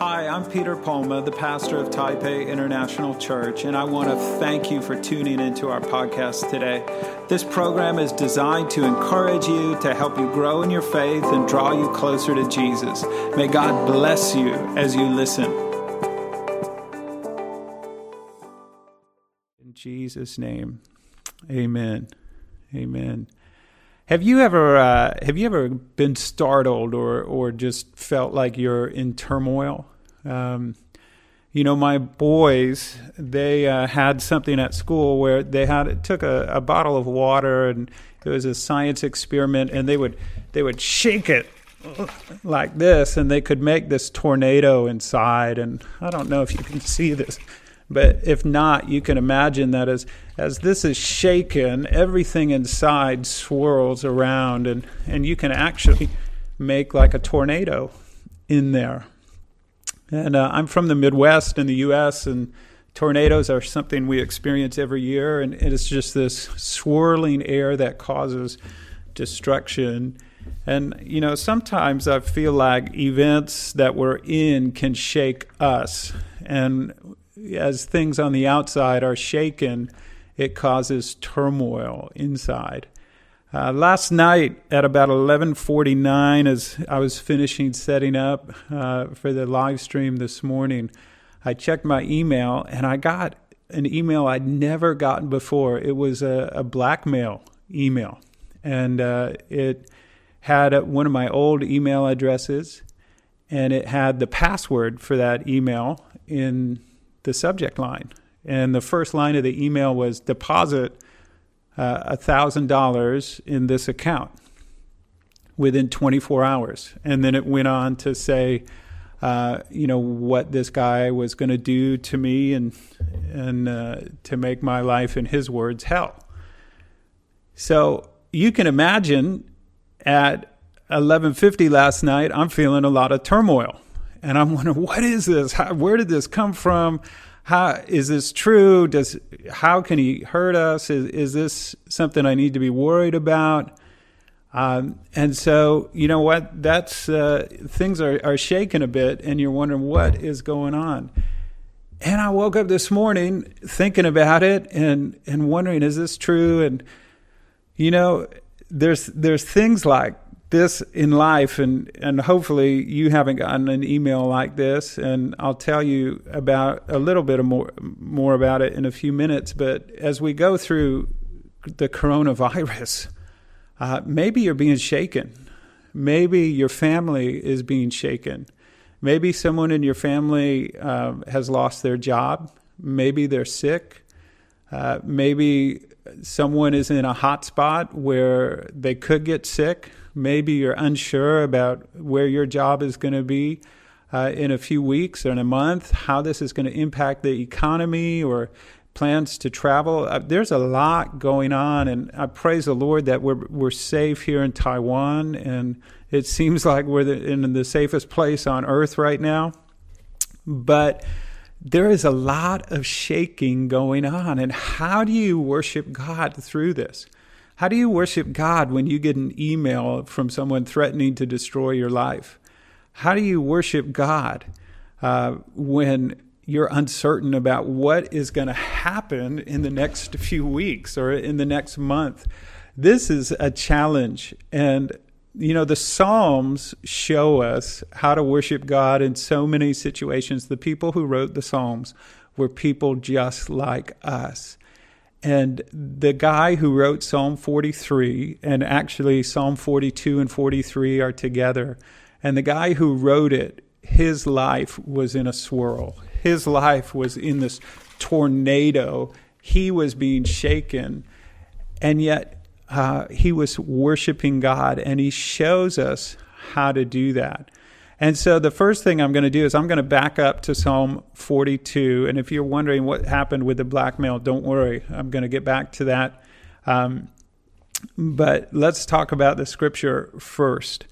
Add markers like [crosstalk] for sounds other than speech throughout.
Hi, I'm Peter Palma, the pastor of Taipei International Church, and I want to thank you for tuning into our podcast today. This program is designed to encourage you, to help you grow in your faith, and draw you closer to Jesus. May God bless you as you listen. In Jesus' name, amen. Amen. Have you ever uh, have you ever been startled or or just felt like you're in turmoil? Um, you know, my boys they uh, had something at school where they had it took a, a bottle of water and it was a science experiment, and they would they would shake it like this, and they could make this tornado inside. And I don't know if you can see this, but if not, you can imagine that as as this is shaken, everything inside swirls around, and and you can actually make like a tornado in there. And uh, I'm from the Midwest in the U.S., and tornadoes are something we experience every year, and it's just this swirling air that causes destruction. And, you know, sometimes I feel like events that we're in can shake us. And as things on the outside are shaken, it causes turmoil inside. Uh, last night at about 11:49, as I was finishing setting up uh, for the live stream this morning, I checked my email and I got an email I'd never gotten before. It was a, a blackmail email, and uh, it had one of my old email addresses, and it had the password for that email in the subject line. And the first line of the email was deposit uh, $1,000 in this account within 24 hours. And then it went on to say, uh, you know, what this guy was going to do to me and, and uh, to make my life, in his words, hell. So you can imagine at 11:50 last night, I'm feeling a lot of turmoil, and I'm wondering what is this? How, where did this come from? how is this true? Does how can he hurt us? Is is this something I need to be worried about? Um, and so you know what? That's uh, things are are shaking a bit, and you're wondering what is going on. And I woke up this morning thinking about it and and wondering, is this true? And you know, there's there's things like this in life, and, and hopefully you haven't gotten an email like this. And I'll tell you about a little bit more, more about it in a few minutes. But as we go through the coronavirus, uh, maybe you're being shaken. Maybe your family is being shaken. Maybe someone in your family uh, has lost their job. Maybe they're sick. Uh, maybe someone is in a hot spot where they could get sick Maybe you're unsure about where your job is going to be uh, in a few weeks or in a month, how this is going to impact the economy or plans to travel. Uh, there's a lot going on, and I praise the Lord that we're we're safe here in Taiwan, and it seems [laughs] like we're the, in the safest place on earth right now. But there is a lot of shaking going on, and how do you worship God through this? How do you worship God when you get an email from someone threatening to destroy your life? How do you worship God uh, when you're uncertain about what is going to happen in the next [laughs] few weeks or in the next month? This is a challenge. And, you know, the Psalms show us how to worship God in so many situations. The people who wrote the Psalms were people just like us. And the guy who wrote Psalm 43, and actually Psalm 42 and 43 are together, and the guy who wrote it, his life was in a swirl. His life was in this tornado. He was being shaken, and yet uh, he was worshiping God, and he shows us how to do that. And so the first thing I'm going to do is I'm going to back up to Psalm 42. And if you're wondering what happened with the blackmail, don't worry. I'm going to get back to that. Um, but let's talk about the scripture first.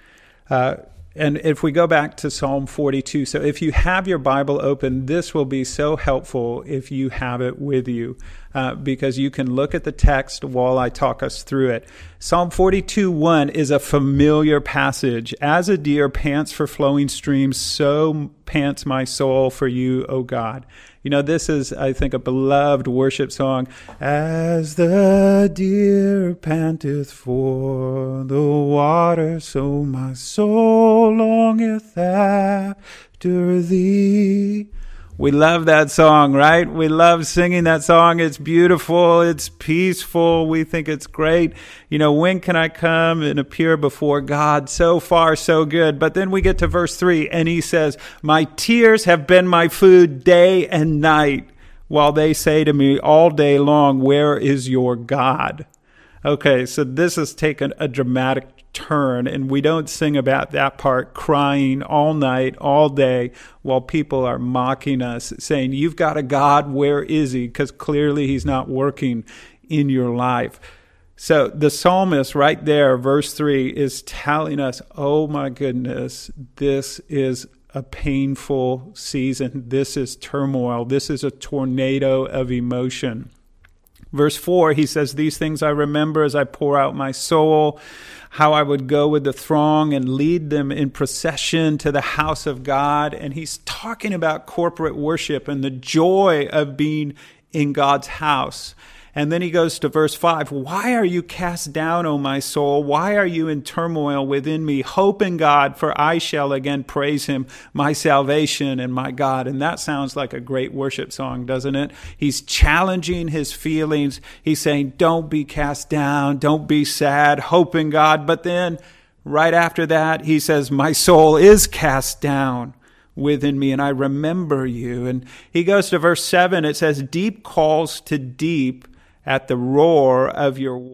Uh, And if we go back to Psalm 42, so if you have your Bible open, this will be so helpful if you have it with you, uh, because you can look at the text while I talk us through it. Psalm 42 1 is a familiar passage. As a deer pants for flowing streams, so pants my soul for you, O God. You know, this is, I think, a beloved worship song. As the deer panteth for the water, so my soul longeth after thee. We love that song, right? We love singing that song. It's beautiful. It's peaceful. We think it's great. You know, when can I come and appear before God? So far, so good. But then we get to verse three and he says, my tears have been my food day and night while they say to me all day long, where is your God? Okay, so this has taken a dramatic turn, and we don't sing about that part crying all night, all day, while people are mocking us, saying, You've got a God, where is he? Because clearly he's not working in your life. So the psalmist, right there, verse 3, is telling us, Oh my goodness, this is a painful season. This is turmoil. This is a tornado of emotion. Verse 4, he says, These things I remember as I pour out my soul how I would go with the throng and lead them in procession to the house of God. And he's talking about corporate worship and the joy of being in God's house. And then he goes to verse 5 Why are you cast down, O my soul? Why are you in turmoil within me? Hope in God, for I shall again praise him, my salvation and my God. And that sounds like a great worship song, doesn't it? He's challenging his feelings. He's saying, Don't be cast down, don't be sad, hope in God. But then, right after that, he says, My soul is cast down within me and I remember you. And he goes to verse 7, it says, Deep calls to deep at the roar of your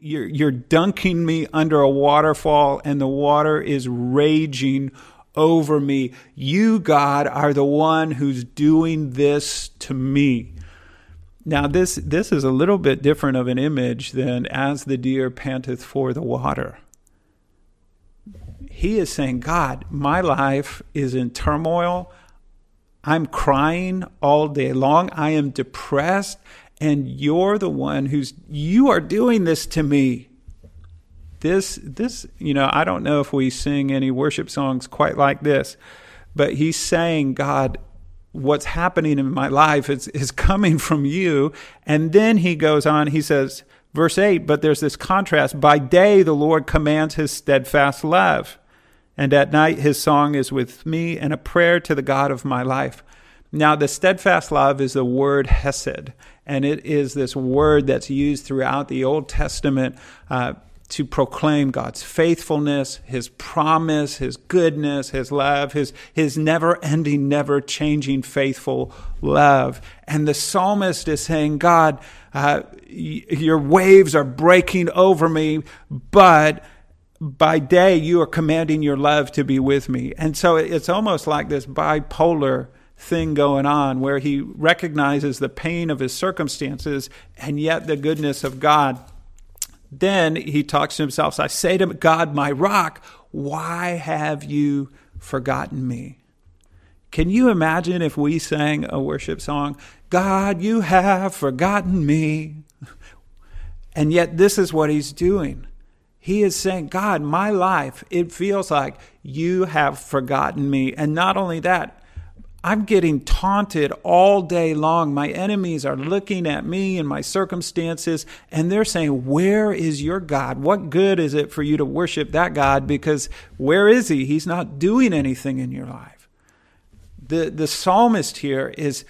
you're, you're dunking me under a waterfall and the water is raging over me. You, God, are the one who's doing this to me. Now, this, this is a little bit different of an image than as the deer panteth for the water. He is saying, God, my life is in turmoil. I'm crying all day long. I am depressed and you're the one who's you are doing this to me. This this you know i don't know if we sing any worship songs quite like this but he's saying god what's happening in my life is, is coming from you. And then he goes on he says verse 8 but there's this contrast. By day the lord commands his steadfast love and at night his song is with me and a prayer to the god of my life. Now the steadfast love is the word hesed and it is this word that's used throughout the Old Testament uh, to proclaim God's faithfulness, His promise, His goodness, His love, His, His never ending, never changing, faithful love. And the psalmist is saying, God, uh, y- your waves are breaking over me, but by day you are commanding your love to be with me. And so it's almost like this bipolar thing going on where he recognizes the pain of his circumstances and yet the goodness of God. Then he talks to himself. So I say to God, my rock, why have you forgotten me? Can you imagine if we sang a worship song, God, you have forgotten me? And yet, this is what he's doing. He is saying, God, my life, it feels like you have forgotten me. And not only that, I'm getting taunted all day long. My enemies are looking at me and my circumstances, and they're saying, Where is your God? What good is it for you to worship that God? Because where is He? He's not doing anything in your life. The, the psalmist here is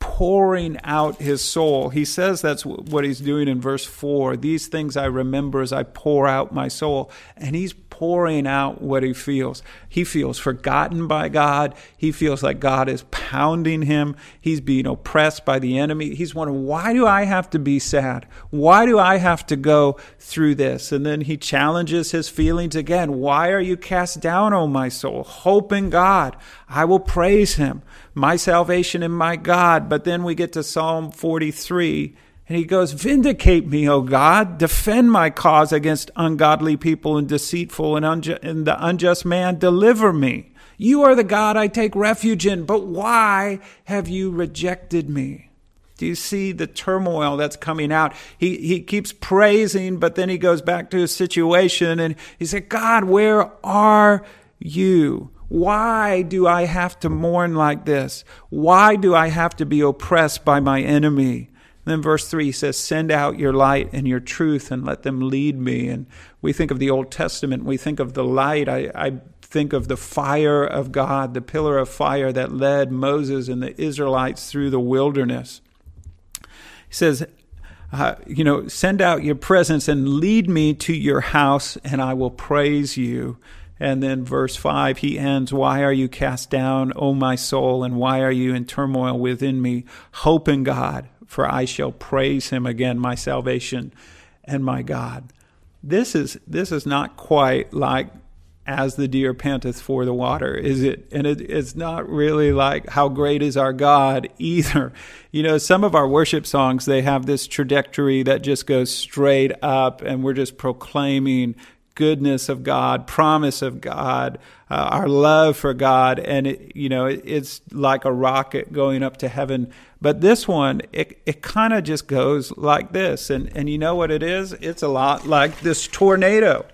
pouring out his soul. He says that's what he's doing in verse 4. These things I remember as I pour out my soul. And he's pouring out what he feels. He feels forgotten by God. He feels like God is pounding him. He's being oppressed by the enemy. He's wondering, why do I have to be sad? Why do I have to go through this? And then he challenges his feelings again. Why are you cast down, O my soul? Hope in God. I will praise him, my salvation in my God. But then we get to Psalm 43 and he goes, Vindicate me, O God. Defend my cause against ungodly people and deceitful and, unju- and the unjust man. Deliver me. You are the God I take refuge in, but why have you rejected me? Do you see the turmoil that's coming out? He, he keeps praising, but then he goes back to his situation and he said, God, where are you? Why do I have to mourn like this? Why do I have to be oppressed by my enemy? Then verse 3 he says, Send out your light and your truth and let them lead me. And we think of the Old Testament, we think of the light. I, I think of the fire of God, the pillar of fire that led Moses and the Israelites through the wilderness. He says, uh, you know, send out your presence and lead me to your house, and I will praise you. And then verse 5, he ends, Why are you cast down, O my soul, and why are you in turmoil within me? Hope in God, for I shall praise him again, my salvation and my God. This is this is not quite like as the deer panteth for the water, is it? And it, it's not really like how great is our God [laughs] either. You know, some of our worship songs they have this trajectory that just goes straight up, and we're just proclaiming goodness of God, promise of God, uh, our love for God, and it, you know it, it's like a rocket going up to heaven. But this one, it it kind of just goes like this, and and you know what it is? It's a lot like this tornado.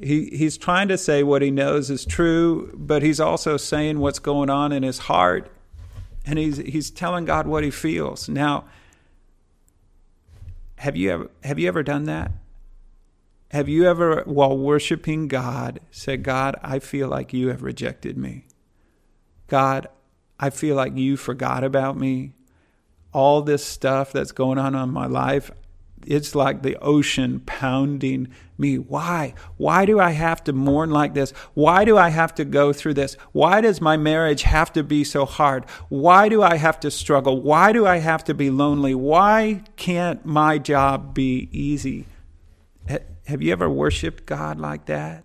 He he's trying to say what he knows is true, but he's also saying what's going on in his heart, and he's he's telling God what he feels. Now, have you ever have you ever done that? Have you ever, while worshiping God, said, God, I feel like you have rejected me? God, I feel like you forgot about me. All this stuff that's going on in my life, it's like the ocean pounding me. Why? Why do I have to mourn like this? Why do I have to go through this? Why does my marriage have to be so hard? Why do I have to struggle? Why do I have to be lonely? Why can't my job be easy? Have you ever worshiped God like that?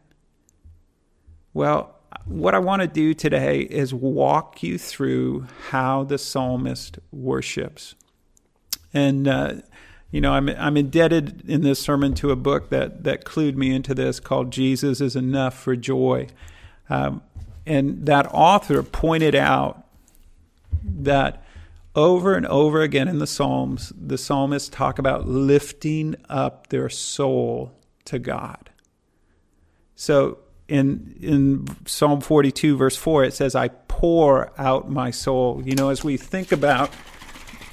Well, what I want to do today is walk you through how the psalmist worships. And, uh, you know, I'm, I'm indebted in this sermon to a book that, that clued me into this called Jesus is Enough for Joy. Um, and that author pointed out that over and over again in the Psalms, the psalmists talk about lifting up their soul to God. So in in Psalm 42 verse 4 it says I pour out my soul. You know as we think about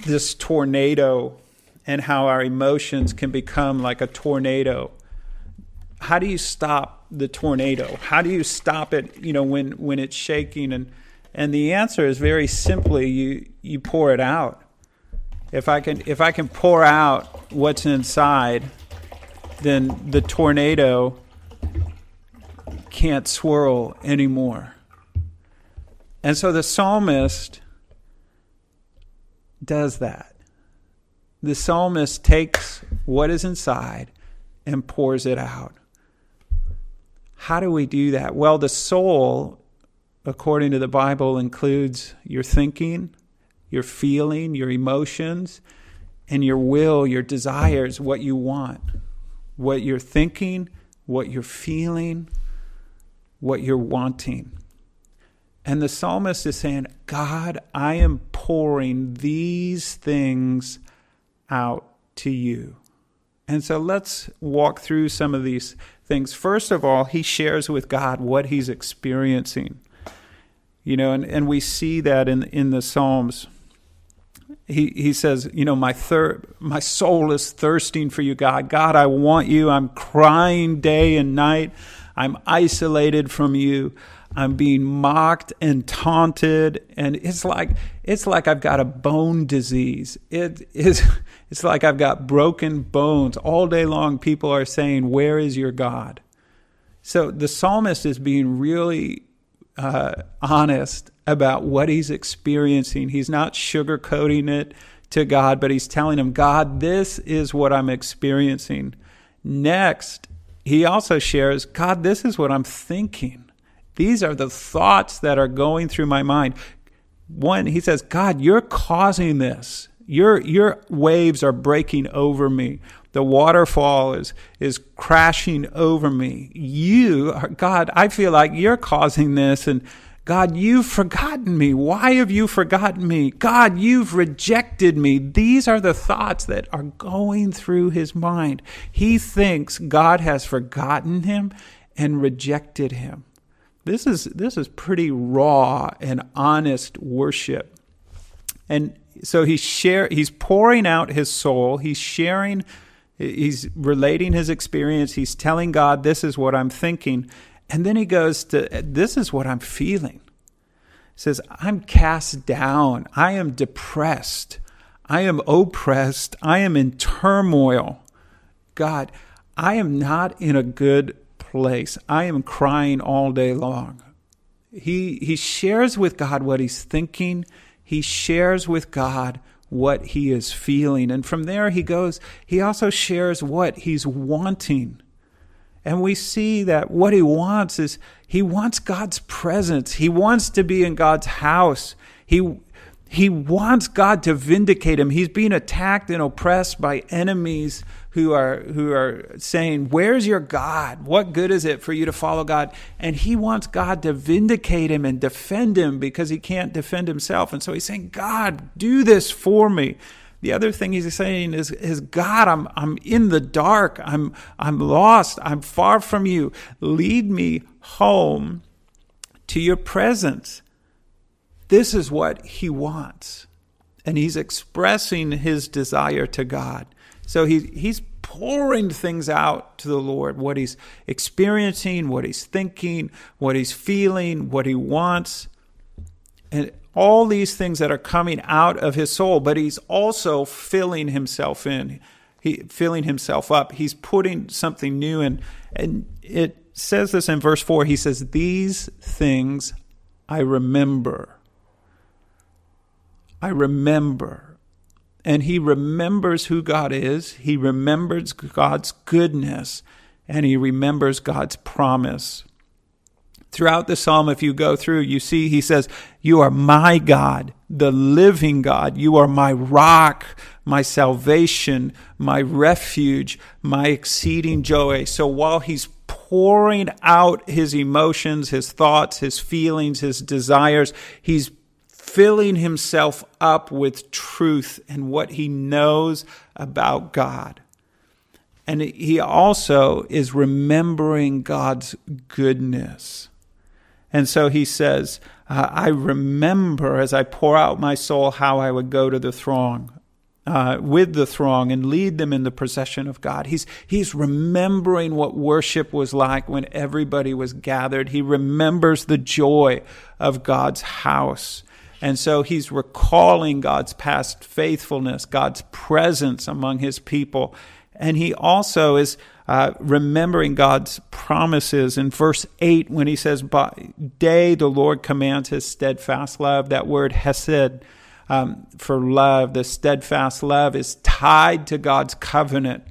this tornado and how our emotions can become like a tornado. How do you stop the tornado? How do you stop it, you know, when when it's shaking and and the answer is very simply you you pour it out. If I can if I can pour out what's inside, then the tornado can't swirl anymore. And so the psalmist does that. The psalmist takes what is inside and pours it out. How do we do that? Well, the soul, according to the Bible, includes your thinking, your feeling, your emotions, and your will, your desires, what you want what you're thinking, what you're feeling, what you're wanting. And the psalmist is saying, God, I am pouring these things out to you. And so let's walk through some of these things. First of all, he shares with God what he's experiencing. You know, and, and we see that in, in the Psalms he, he says, you know, my thir- my soul is thirsting for you, God. God, I want you. I'm crying day and night. I'm isolated from you. I'm being mocked and taunted, and it's like it's like I've got a bone disease. It is [laughs] it's like I've got broken bones all day long. People are saying, "Where is your God?" So the psalmist is being really uh, honest about what he's experiencing. He's not sugarcoating it to God, but he's telling him, God, this is what I'm experiencing. Next, he also shares, God, this is what I'm thinking. These are the thoughts that are going through my mind. One, he says, God, you're causing this. Your, your waves are breaking over me. The waterfall is, is crashing over me. You, God, I feel like you're causing this. And God, you've forgotten me. Why have you forgotten me? God, you've rejected me. These are the thoughts that are going through his mind. He thinks God has forgotten him and rejected him. This is, this is pretty raw and honest worship. And so he's share, he's pouring out his soul. He's sharing He's relating his experience. He's telling God, This is what I'm thinking. And then he goes to, This is what I'm feeling. He says, I'm cast down. I am depressed. I am oppressed. I am in turmoil. God, I am not in a good place. I am crying all day long. He, he shares with God what he's thinking. He shares with God what he is feeling. And from there, he goes, he also shares what he's wanting. And we see that what he wants is he wants God's presence. He wants to be in God's house. He, he wants God to vindicate him. He's being attacked and oppressed by enemies who are who are saying, "Where's your God? What good is it for you to follow God?" And he wants God to vindicate him and defend him because he can't defend himself. And so he's saying, "God, do this for me." The other thing he's saying is, is God, I'm, I'm in the dark. I'm, I'm lost. I'm far from you. Lead me home to your presence. This is what he wants. And he's expressing his desire to God. So he, he's pouring things out to the Lord what he's experiencing, what he's thinking, what he's feeling, what he wants. And all these things that are coming out of his soul, but he's also filling himself in. He filling himself up. He's putting something new in. And it says this in verse 4. He says, These things I remember. I remember. And he remembers who God is, he remembers God's goodness, and he remembers God's promise. Throughout the psalm, if you go through, you see he says, You are my God, the living God. You are my rock, my salvation, my refuge, my exceeding joy. So while he's pouring out his emotions, his thoughts, his feelings, his desires, he's filling himself up with truth and what he knows about God. And he also is remembering God's goodness. And so he says, uh, I remember as I pour out my soul how I would go to the throng. Uh, with the throng and lead them in the procession of God. He's, he's remembering what worship was like when everybody was gathered. He remembers the joy of God's house. And so he's recalling God's past faithfulness, God's presence among his people. And he also is uh, remembering God's promises in verse 8 when he says, By day the Lord commands his steadfast love. That word hesed um, for love, the steadfast love, is tied to God's covenant.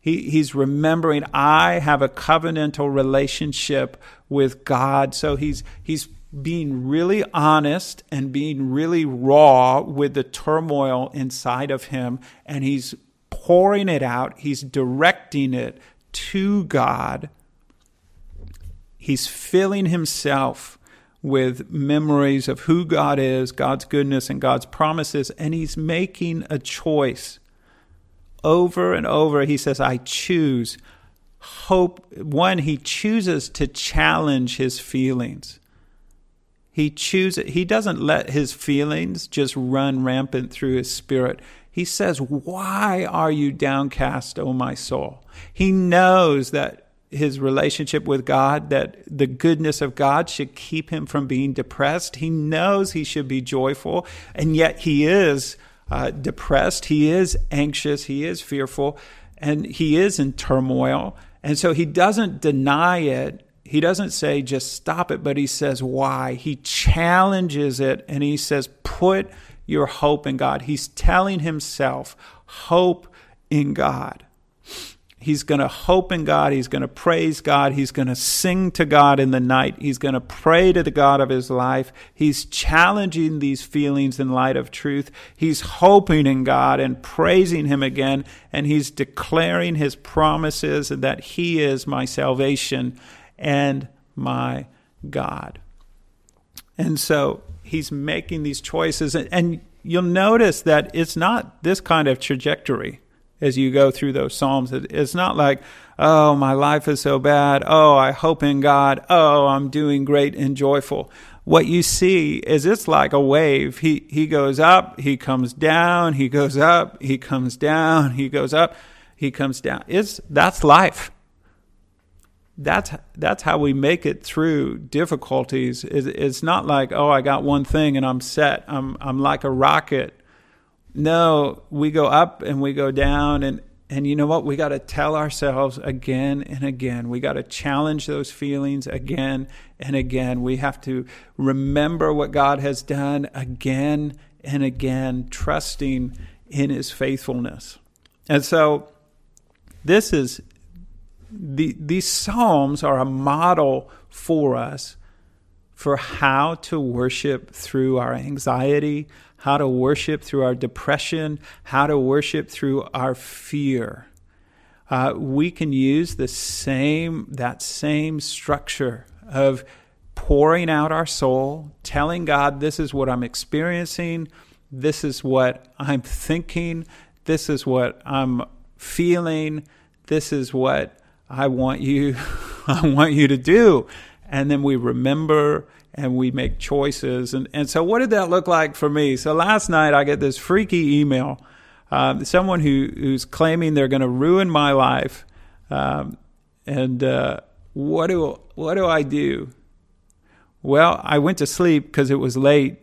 He, he's remembering, I have a covenantal relationship with God. So he's, he's being really honest and being really raw with the turmoil inside of him, and he's pouring it out, he's directing it to God. He's filling himself with memories of who God is, God's goodness, and God's promises, and he's making a choice. Over and over, he says, I choose hope. One, he chooses to challenge his feelings. He chooses he doesn't let his feelings just run rampant through his spirit. He says, "Why are you downcast, O my soul?" He knows that his relationship with God, that the goodness of God should keep him from being depressed. He knows he should be joyful, and yet he is uh, depressed. He is anxious. He is fearful, and he is in turmoil. And so he doesn't deny it he doesn't say just stop it, but he says why. He challenges it and he says, put your hope in God. He's telling himself, hope in God. He's going to hope in God. He's going to praise God. He's going to sing to God in the night. He's going to pray to the God of his life. He's challenging these feelings in light of truth. He's hoping in God and praising him again. And he's declaring his promises and that he is my salvation and my God. And so he's making these choices. And you'll notice that it's not this kind of trajectory as you go through those Psalms. It's not like, oh, my life is so bad. Oh, I hope in God. Oh, I'm doing great and joyful. What you see is it's like a wave. He, he goes up, he comes down, he goes up, he comes down, he goes up, he comes down. It's, that's life. That's, that's how we make it through difficulties. It's, not like, oh, I got one thing and I'm set. I'm, I'm like a rocket no, we go up and we go down and and you know what? We got to tell ourselves again and again. We got to challenge those feelings again and again. We have to remember what God has done again and again, trusting in his faithfulness. And so this is the these psalms are a model for us for how to worship through our anxiety, how to worship through our depression, how to worship through our fear. Uh, we can use the same that same structure of pouring out our soul, telling God, "This is what I'm experiencing. This is what I'm thinking. This is what I'm feeling. This is what I want you. [laughs] I want you to do." And then we remember and we make choices. And, and so, what did that look like for me? So, last night I get this freaky email. Um, someone who, who's claiming they're going to ruin my life. Um, and uh, what do what do I do? Well, I went to sleep because it was late.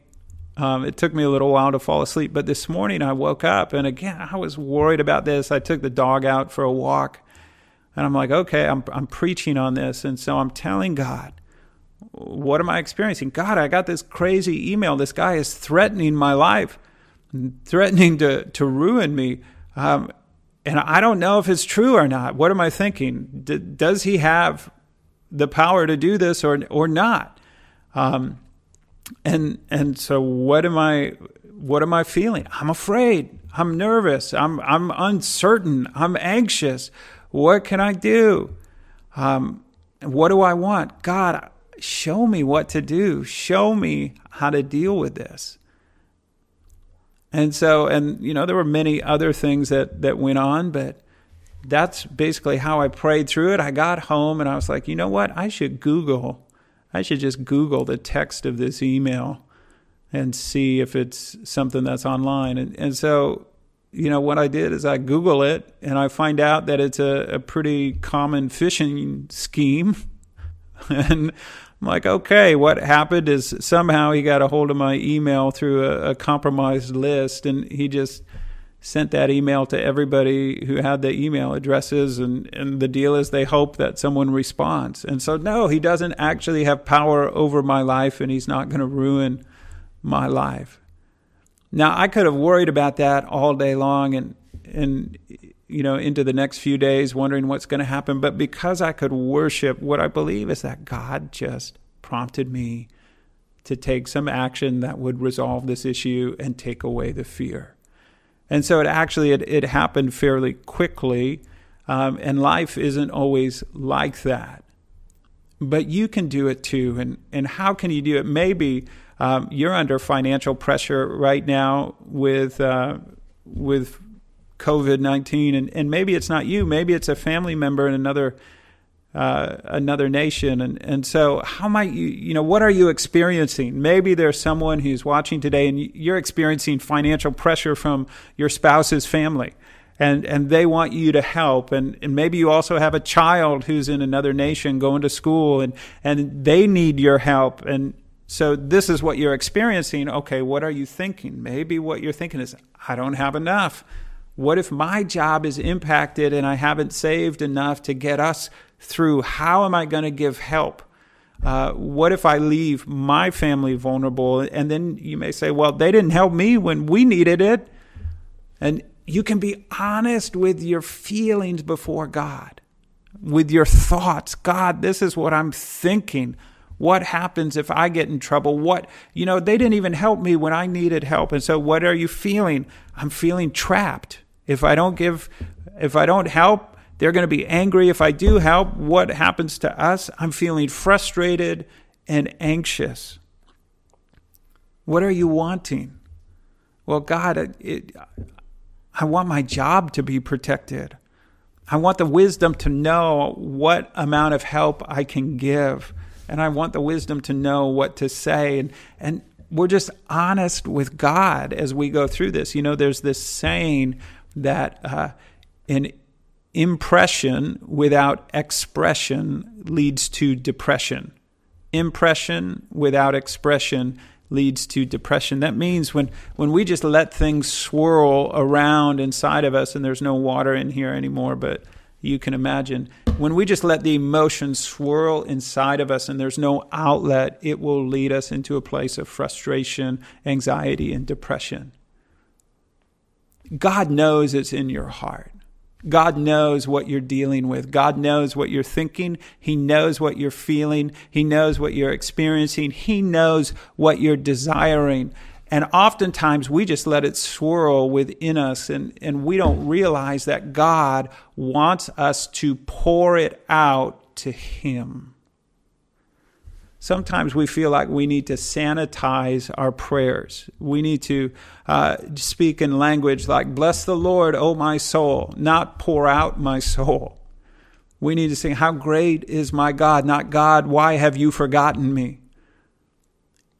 Um, it took me a little while to fall asleep, but this morning I woke up and again I was worried about this. I took the dog out for a walk, and I'm like, okay, I'm I'm preaching on this, and so I'm telling God, what am I experiencing? God, I got this crazy email. This guy is threatening my life, threatening to, to ruin me. Um, and I don't know if it's true or not. What am I thinking? D- does he have the power to do this or or not? Um, and and so what am I what am I feeling? I'm afraid. I'm nervous. I'm I'm uncertain. I'm anxious. What can I do? Um, what do I want? God, show me what to do. Show me how to deal with this. And so, and you know, there were many other things that that went on, but that's basically how I prayed through it. I got home and I was like, you know what? I should Google. I should just Google the text of this email and see if it's something that's online. And and so, you know, what I did is I Google it and I find out that it's a, a pretty common phishing scheme. [laughs] and I'm like, okay, what happened is somehow he got a hold of my email through a, a compromised list, and he just sent that email to everybody who had the email addresses and, and the deal is they hope that someone responds and so no he doesn't actually have power over my life and he's not going to ruin my life now i could have worried about that all day long and and you know into the next few days wondering what's going to happen but because i could worship what i believe is that god just prompted me to take some action that would resolve this issue and take away the fear. And so it actually it, it happened fairly quickly, um, and life isn't always like that. But you can do it too. And and how can you do it? Maybe um, you're under financial pressure right now with uh, with COVID nineteen, and and maybe it's not you. Maybe it's a family member in another uh, another nation. And, and so, how might you, you know, what are you experiencing? Maybe there's someone who's watching today and you're experiencing financial pressure from your spouse's family. And, and they want you to help. And, and maybe you also have a child who's in another nation going to school and, and they need your help. And so this is what you're experiencing. Okay, what are you thinking? Maybe what you're thinking is, I don't have enough. What if my job is impacted and I haven't saved enough to get us through how am I going to give help? Uh, what if I leave my family vulnerable? And then you may say, well, they didn't help me when we needed it. And you can be honest with your feelings before God, with your thoughts. God, this is what I'm thinking. What happens if I get in trouble? What, you know, they didn't even help me when I needed help. And so what are you feeling? I'm feeling trapped. If I don't give, if I don't help, they're going to be angry. If I do help, what happens to us? I'm feeling frustrated and anxious. What are you wanting? Well, God, it, I want my job to be protected. I want the wisdom to know what amount of help I can give. And I want the wisdom to know what to say. And, and we're just honest with God as we go through this. You know, there's this saying that uh, an impression without expression leads to depression. Impression without expression leads to depression. That means when, when we just let things swirl around inside of us, and there's no water in here anymore, but you can imagine, when we just let the emotions swirl inside of us and there's no outlet, it will lead us into a place of frustration, anxiety, and depression. God knows it's in your heart. God knows what you're dealing with. God knows what you're thinking. He knows what you're feeling. He knows what you're experiencing. He knows what you're desiring. And oftentimes we just let it swirl within us and, and we don't realize that God wants us to pour it out to Him sometimes we feel like we need to sanitize our prayers. We need to uh, speak in language like, Bless the Lord, O my soul, not pour out my soul. We need to sing, How great is my God, not God, why have you forgotten me?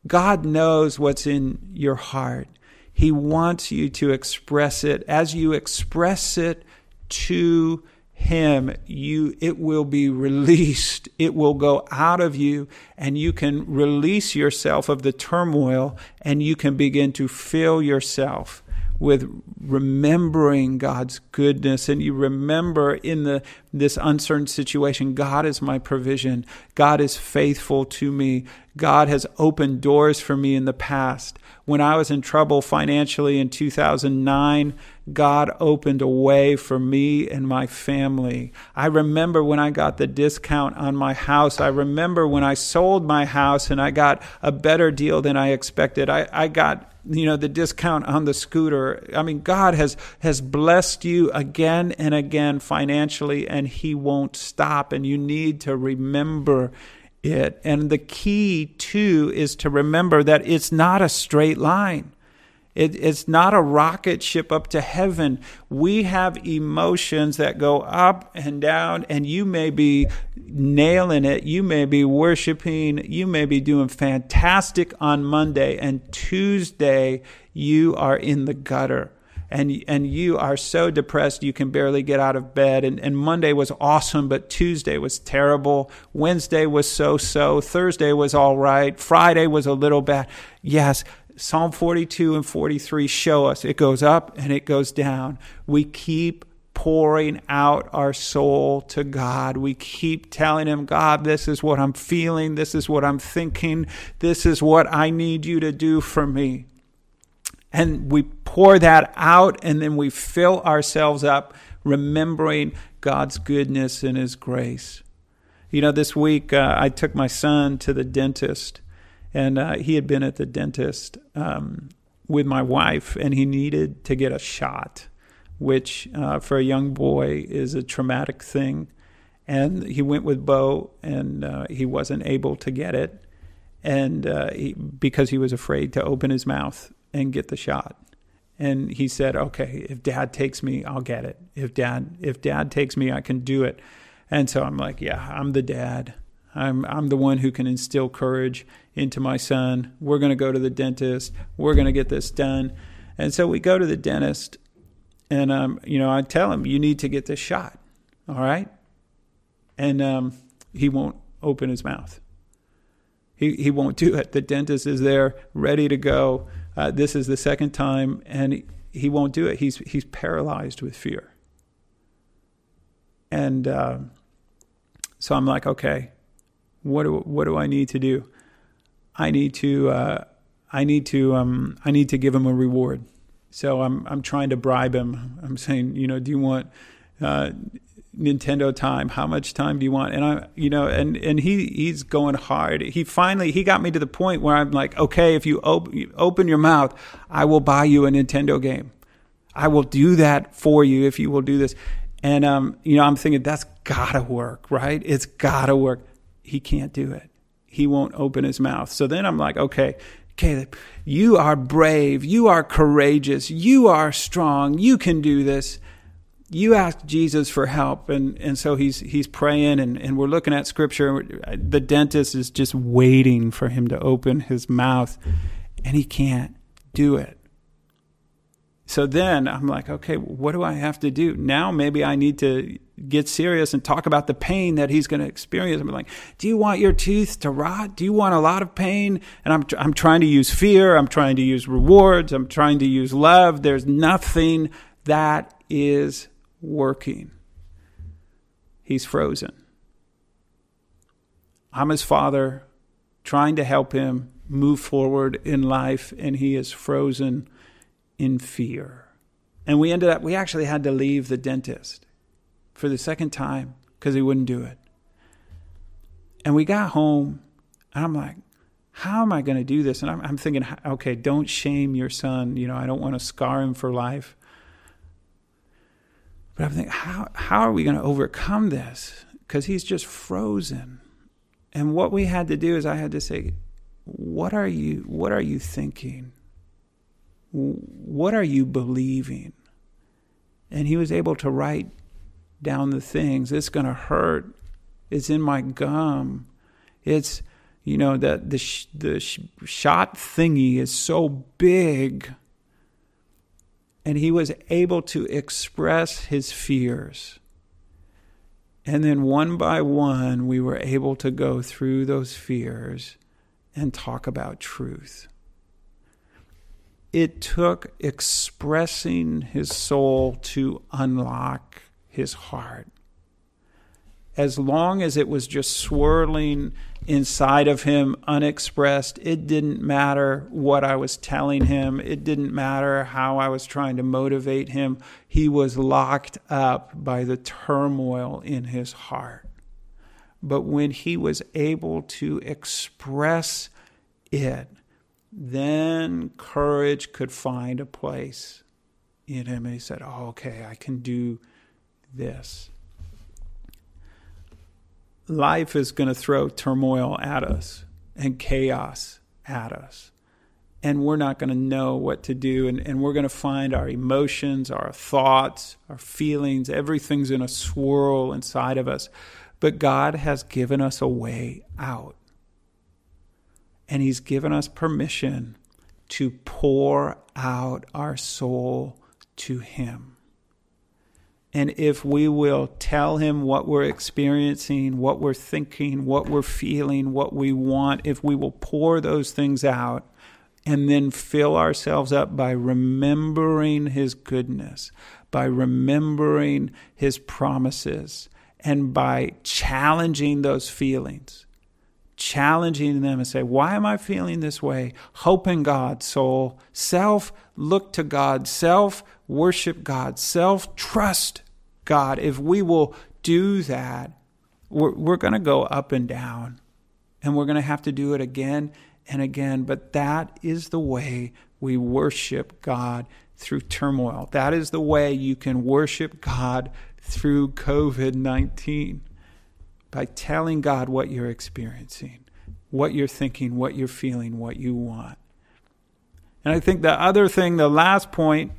God knows what's in your heart. He wants you to express it. As you express it to him you it will be released [laughs] it will go out of you and you can release yourself of the turmoil and you can begin to fill yourself with remembering God's goodness and you remember in the this uncertain situation God is my provision God is faithful to me God has opened doors for me in the past when I was in trouble financially in 2009 God opened a way for me and my family. I remember when I got the discount on my house. I remember when I sold my house and I got a better deal than I expected. I, I got you know the discount on the scooter. I mean god has has blessed you again and again financially and he won't stop and you need to remember it. And the key too is to remember that it's not a straight line it, it's not a rocket ship up to heaven. We have emotions that go up and down, and you may be nailing it. You may be worshiping. You may be doing fantastic on Monday, and Tuesday you are in the gutter. And, and you are so depressed you can barely get out of bed. And, and Monday was awesome, but Tuesday was terrible. Wednesday was so so. Thursday was all right. Friday was a little bad. Yes, Psalm 42 and 43 show us it goes up and it goes down. We keep pouring out our soul to God. We keep telling Him, God, this is what I'm feeling. This is what I'm thinking. This is what I need you to do for me. And we pour that out and then we fill ourselves up, remembering God's goodness and His grace. You know, this week uh, I took my son to the dentist and uh, he had been at the dentist um, with my wife, and he needed to get a shot, which uh, for a young boy is a traumatic thing. And he went with Bo, and uh, he wasn't able to get it, and uh, he, because he was afraid to open his mouth and get the shot. And he said, "Okay, if Dad takes me, I'll get it. If Dad, if Dad takes me, I can do it." And so I'm like, "Yeah, I'm the dad." I'm I'm the one who can instill courage into my son. We're going to go to the dentist. We're going to get this done. And so we go to the dentist, and um, you know, I tell him you need to get this shot. All right, and um, he won't open his mouth. He he won't do it. The dentist is there, ready to go. Uh, this is the second time, and he, he, won't do it. He's he's paralyzed with fear. And uh, So I'm like, okay, what do what do I need to do? I need to uh, I need to um, I need to give him a reward. So I'm I'm trying to bribe him. I'm saying, you know, do you want uh, Nintendo time? How much time do you want? And I, you know, and and he he's going hard. He finally he got me to the point where I'm like, okay, if you, op- open your mouth, I will buy you a Nintendo game. I will do that for you if you will do this. And um, you know, I'm thinking that's gotta work, right? It's gotta work. He can't do it. He won't open his mouth. So then I'm like, okay, Caleb, you are brave. You are courageous. You are strong. You can do this. You ask Jesus for help. And, and so he's, he's praying and, and we're looking at scripture. The dentist is just waiting for him to open his mouth and he can't do it. So then I'm like, okay, what do I have to do? Now maybe I need to get serious and talk about the pain that he's going to experience. I'm like, do you want your teeth to rot? Do you want a lot of pain? And I'm, I'm trying to use fear. I'm trying to use rewards. I'm trying to use love. There's nothing that is working. He's frozen. I'm his father, trying to help him move forward in life, and he is frozen in fear. And we ended up, we actually had to leave the dentist for the second time because he wouldn't do it. And we got home, and I'm like, how am I going to do this? And I'm, I'm, thinking, okay, don't shame your son. You know, I don't want to scar him for life. But I'm thinking, how, how are we going to overcome this? Because he's just frozen. And what we had to do is I had to say, what are you, what are you thinking? What are you believing? And he was able to write down the things. It's going to hurt. It's in my gum. It's, you know, that the, sh- the sh- shot thingy is so big. And he was able to express his fears. And then one by one, we were able to go through those fears and talk about truth. It took expressing his soul to unlock his heart. As long as it was just swirling inside of him unexpressed, it didn't matter what I was telling him. It didn't matter how I was trying to motivate him. He was locked up by the turmoil in his heart. But when he was able to express it, then courage could find a place in him. And he said, Oh, okay, I can do this. Life is going to throw turmoil at us and chaos at us. And we're not going to know what to do. And, and we're going to find our emotions, our thoughts, our feelings, everything's in a swirl inside of us. But God has given us a way out. And He's given us permission to pour out our soul to Him. And if we will tell him what we're experiencing, what we're thinking, what we're feeling, what we want, if we will pour those things out and then fill ourselves up by remembering his goodness, by remembering his promises, and by challenging those feelings, challenging them and say, Why am I feeling this way? Hope in God, soul. Self, look to God. Self, worship God. Self, trust God, if we will do that, we're, we're going to go up and down. And we're going to have to do it again and again. But that is the way we worship God through turmoil. That is the way you can worship God through COVID 19 by telling God what you're experiencing, what you're thinking, what you're feeling, what you want. And I think the other thing, the last point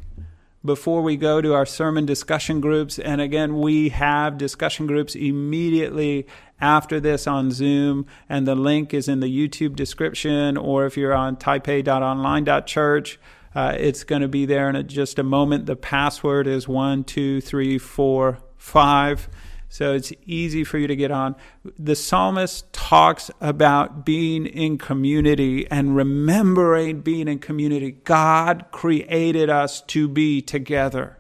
before we go to our sermon discussion groups. And again, we have discussion groups immediately after this on Zoom, and the link is in the YouTube description, or if you're on taipei.online.church, uh, it's going to be there in just a moment. The password is one, two, three, four, five. So it's easy for you to get on. The psalmist talks about being in community and remembering being in community. God created us to be together.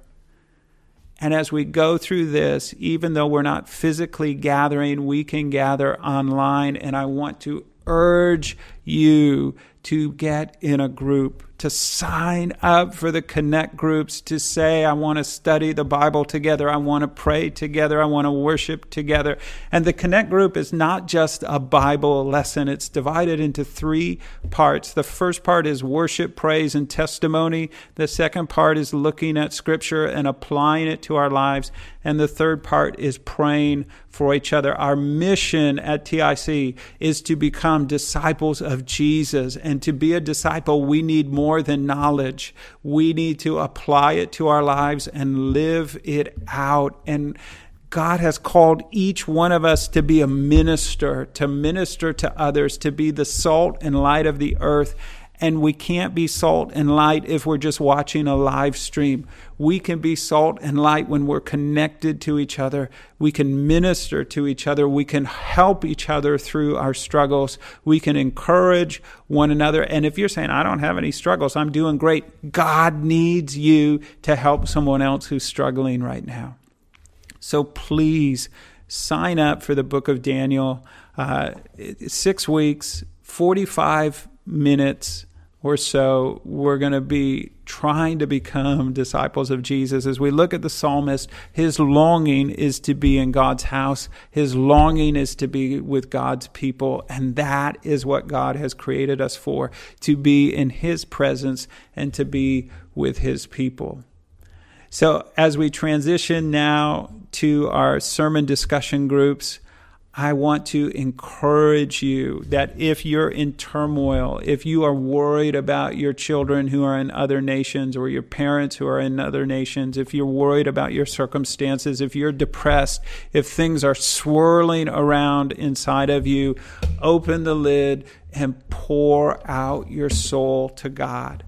And as we go through this, even though we're not physically gathering, we can gather online. And I want to urge you to get in a group to sign up for the connect groups, to say, I want to study the Bible together, I want to pray together, I want to worship together. And the connect group is not just a Bible lesson, it's divided into three parts. The first part is worship, praise, and testimony. The second part is looking at Scripture and applying it to our lives. And the third part is praying for each other. Our mission at TIC is to become disciples of Jesus. And to be a disciple, we need more than knowledge. We need to apply it to our lives and live it out. And God has called each one of us to be a minister, to minister to others, to be the salt and light of the earth and we can't be salt and light if we're just watching a live stream. We can be salt and light when we're connected to each other. We can minister to each other. We can help each other through our struggles. We can encourage one another. And if you're saying, I don't have any struggles, I'm doing great, God needs you to help someone else who's struggling right now. So please sign up for the book of Daniel. Uh, six weeks, 45 minutes or so, we're going to be trying to become disciples of Jesus. As we look at the psalmist, his longing is to be in God's house, his longing is to be with God's people. And that is what God has created us for to be in his presence and to be with his people. So, as we transition now to our sermon discussion groups, I want to encourage you that if you're in turmoil, if you are worried about your children who are in other nations or your parents who are in other nations, if you're worried about your circumstances, if you're depressed, if things are swirling around inside of you, open the lid and pour out your soul to God.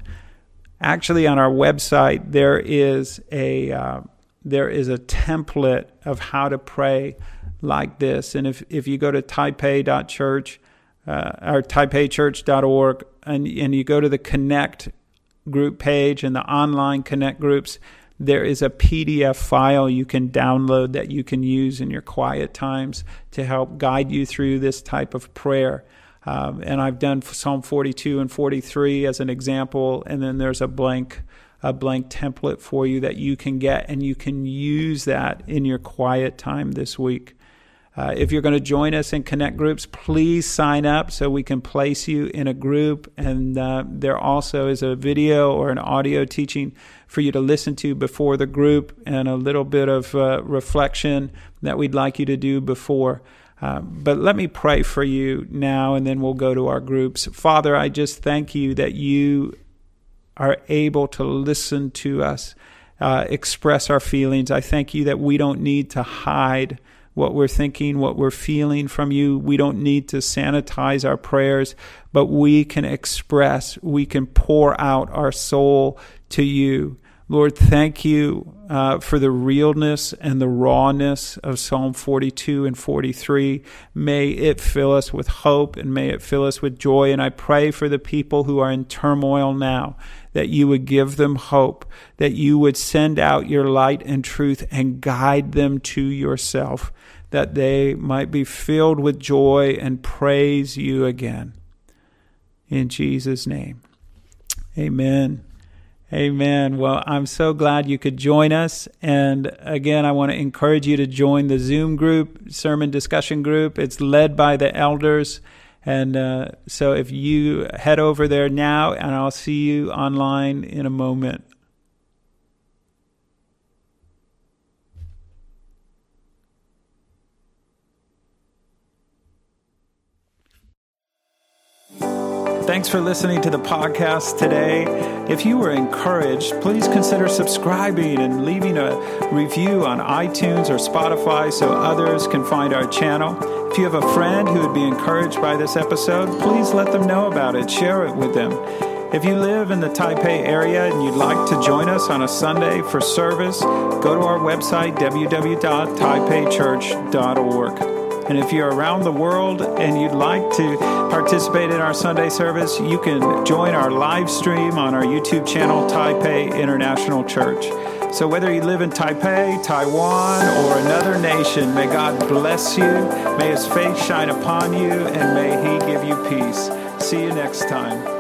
Actually, on our website, there is a uh, there is a template of how to pray like this. And if, if you go to taipei.church uh, or taipeichurch.org and, and you go to the Connect group page and the online Connect groups, there is a PDF file you can download that you can use in your quiet times to help guide you through this type of prayer. Um, and I've done Psalm 42 and 43 as an example, and then there's a blank a blank template for you that you can get, and you can use that in your quiet time this week. Uh, if you're going to join us in Connect groups, please sign up so we can place you in a group. And uh, there also is a video or an audio teaching for you to listen to before the group and a little bit of uh, reflection that we'd like you to do before. Uh, but let me pray for you now, and then we'll go to our groups. Father, I just thank you that you are able to listen to us, uh, express our feelings. I thank you that we don't need to hide what we're thinking, what we're feeling from you. We don't need to sanitize our prayers, but we can express, we can pour out our soul to you. Lord, thank you uh, for the realness and the rawness of Psalm 42 and 43. May it fill us with hope and may it fill us with joy. And I pray for the people who are in turmoil now that you would give them hope, that you would send out your light and truth and guide them to yourself that they might be filled with joy and praise you again. In Jesus' name. Amen. Amen. Well, I'm so glad you could join us. And again, I want to encourage you to join the Zoom group, sermon discussion group. It's led by the elders. And uh, so if you head over there now, and I'll see you online in a moment. Thanks for listening to the podcast today. If you were encouraged, please consider subscribing and leaving a review on iTunes or Spotify so others can find our channel. If you have a friend who would be encouraged by this episode, please let them know about it. Share it with them. If you live in the Taipei area and you'd like to join us on a Sunday for service, go to our website, www.taipeichurch.org. And if you're around the world and you'd like to participate in our Sunday service, you can join our live stream on our YouTube channel, Taipei International Church. So, whether you live in Taipei, Taiwan, or another nation, may God bless you, may His face shine upon you, and may He give you peace. See you next time.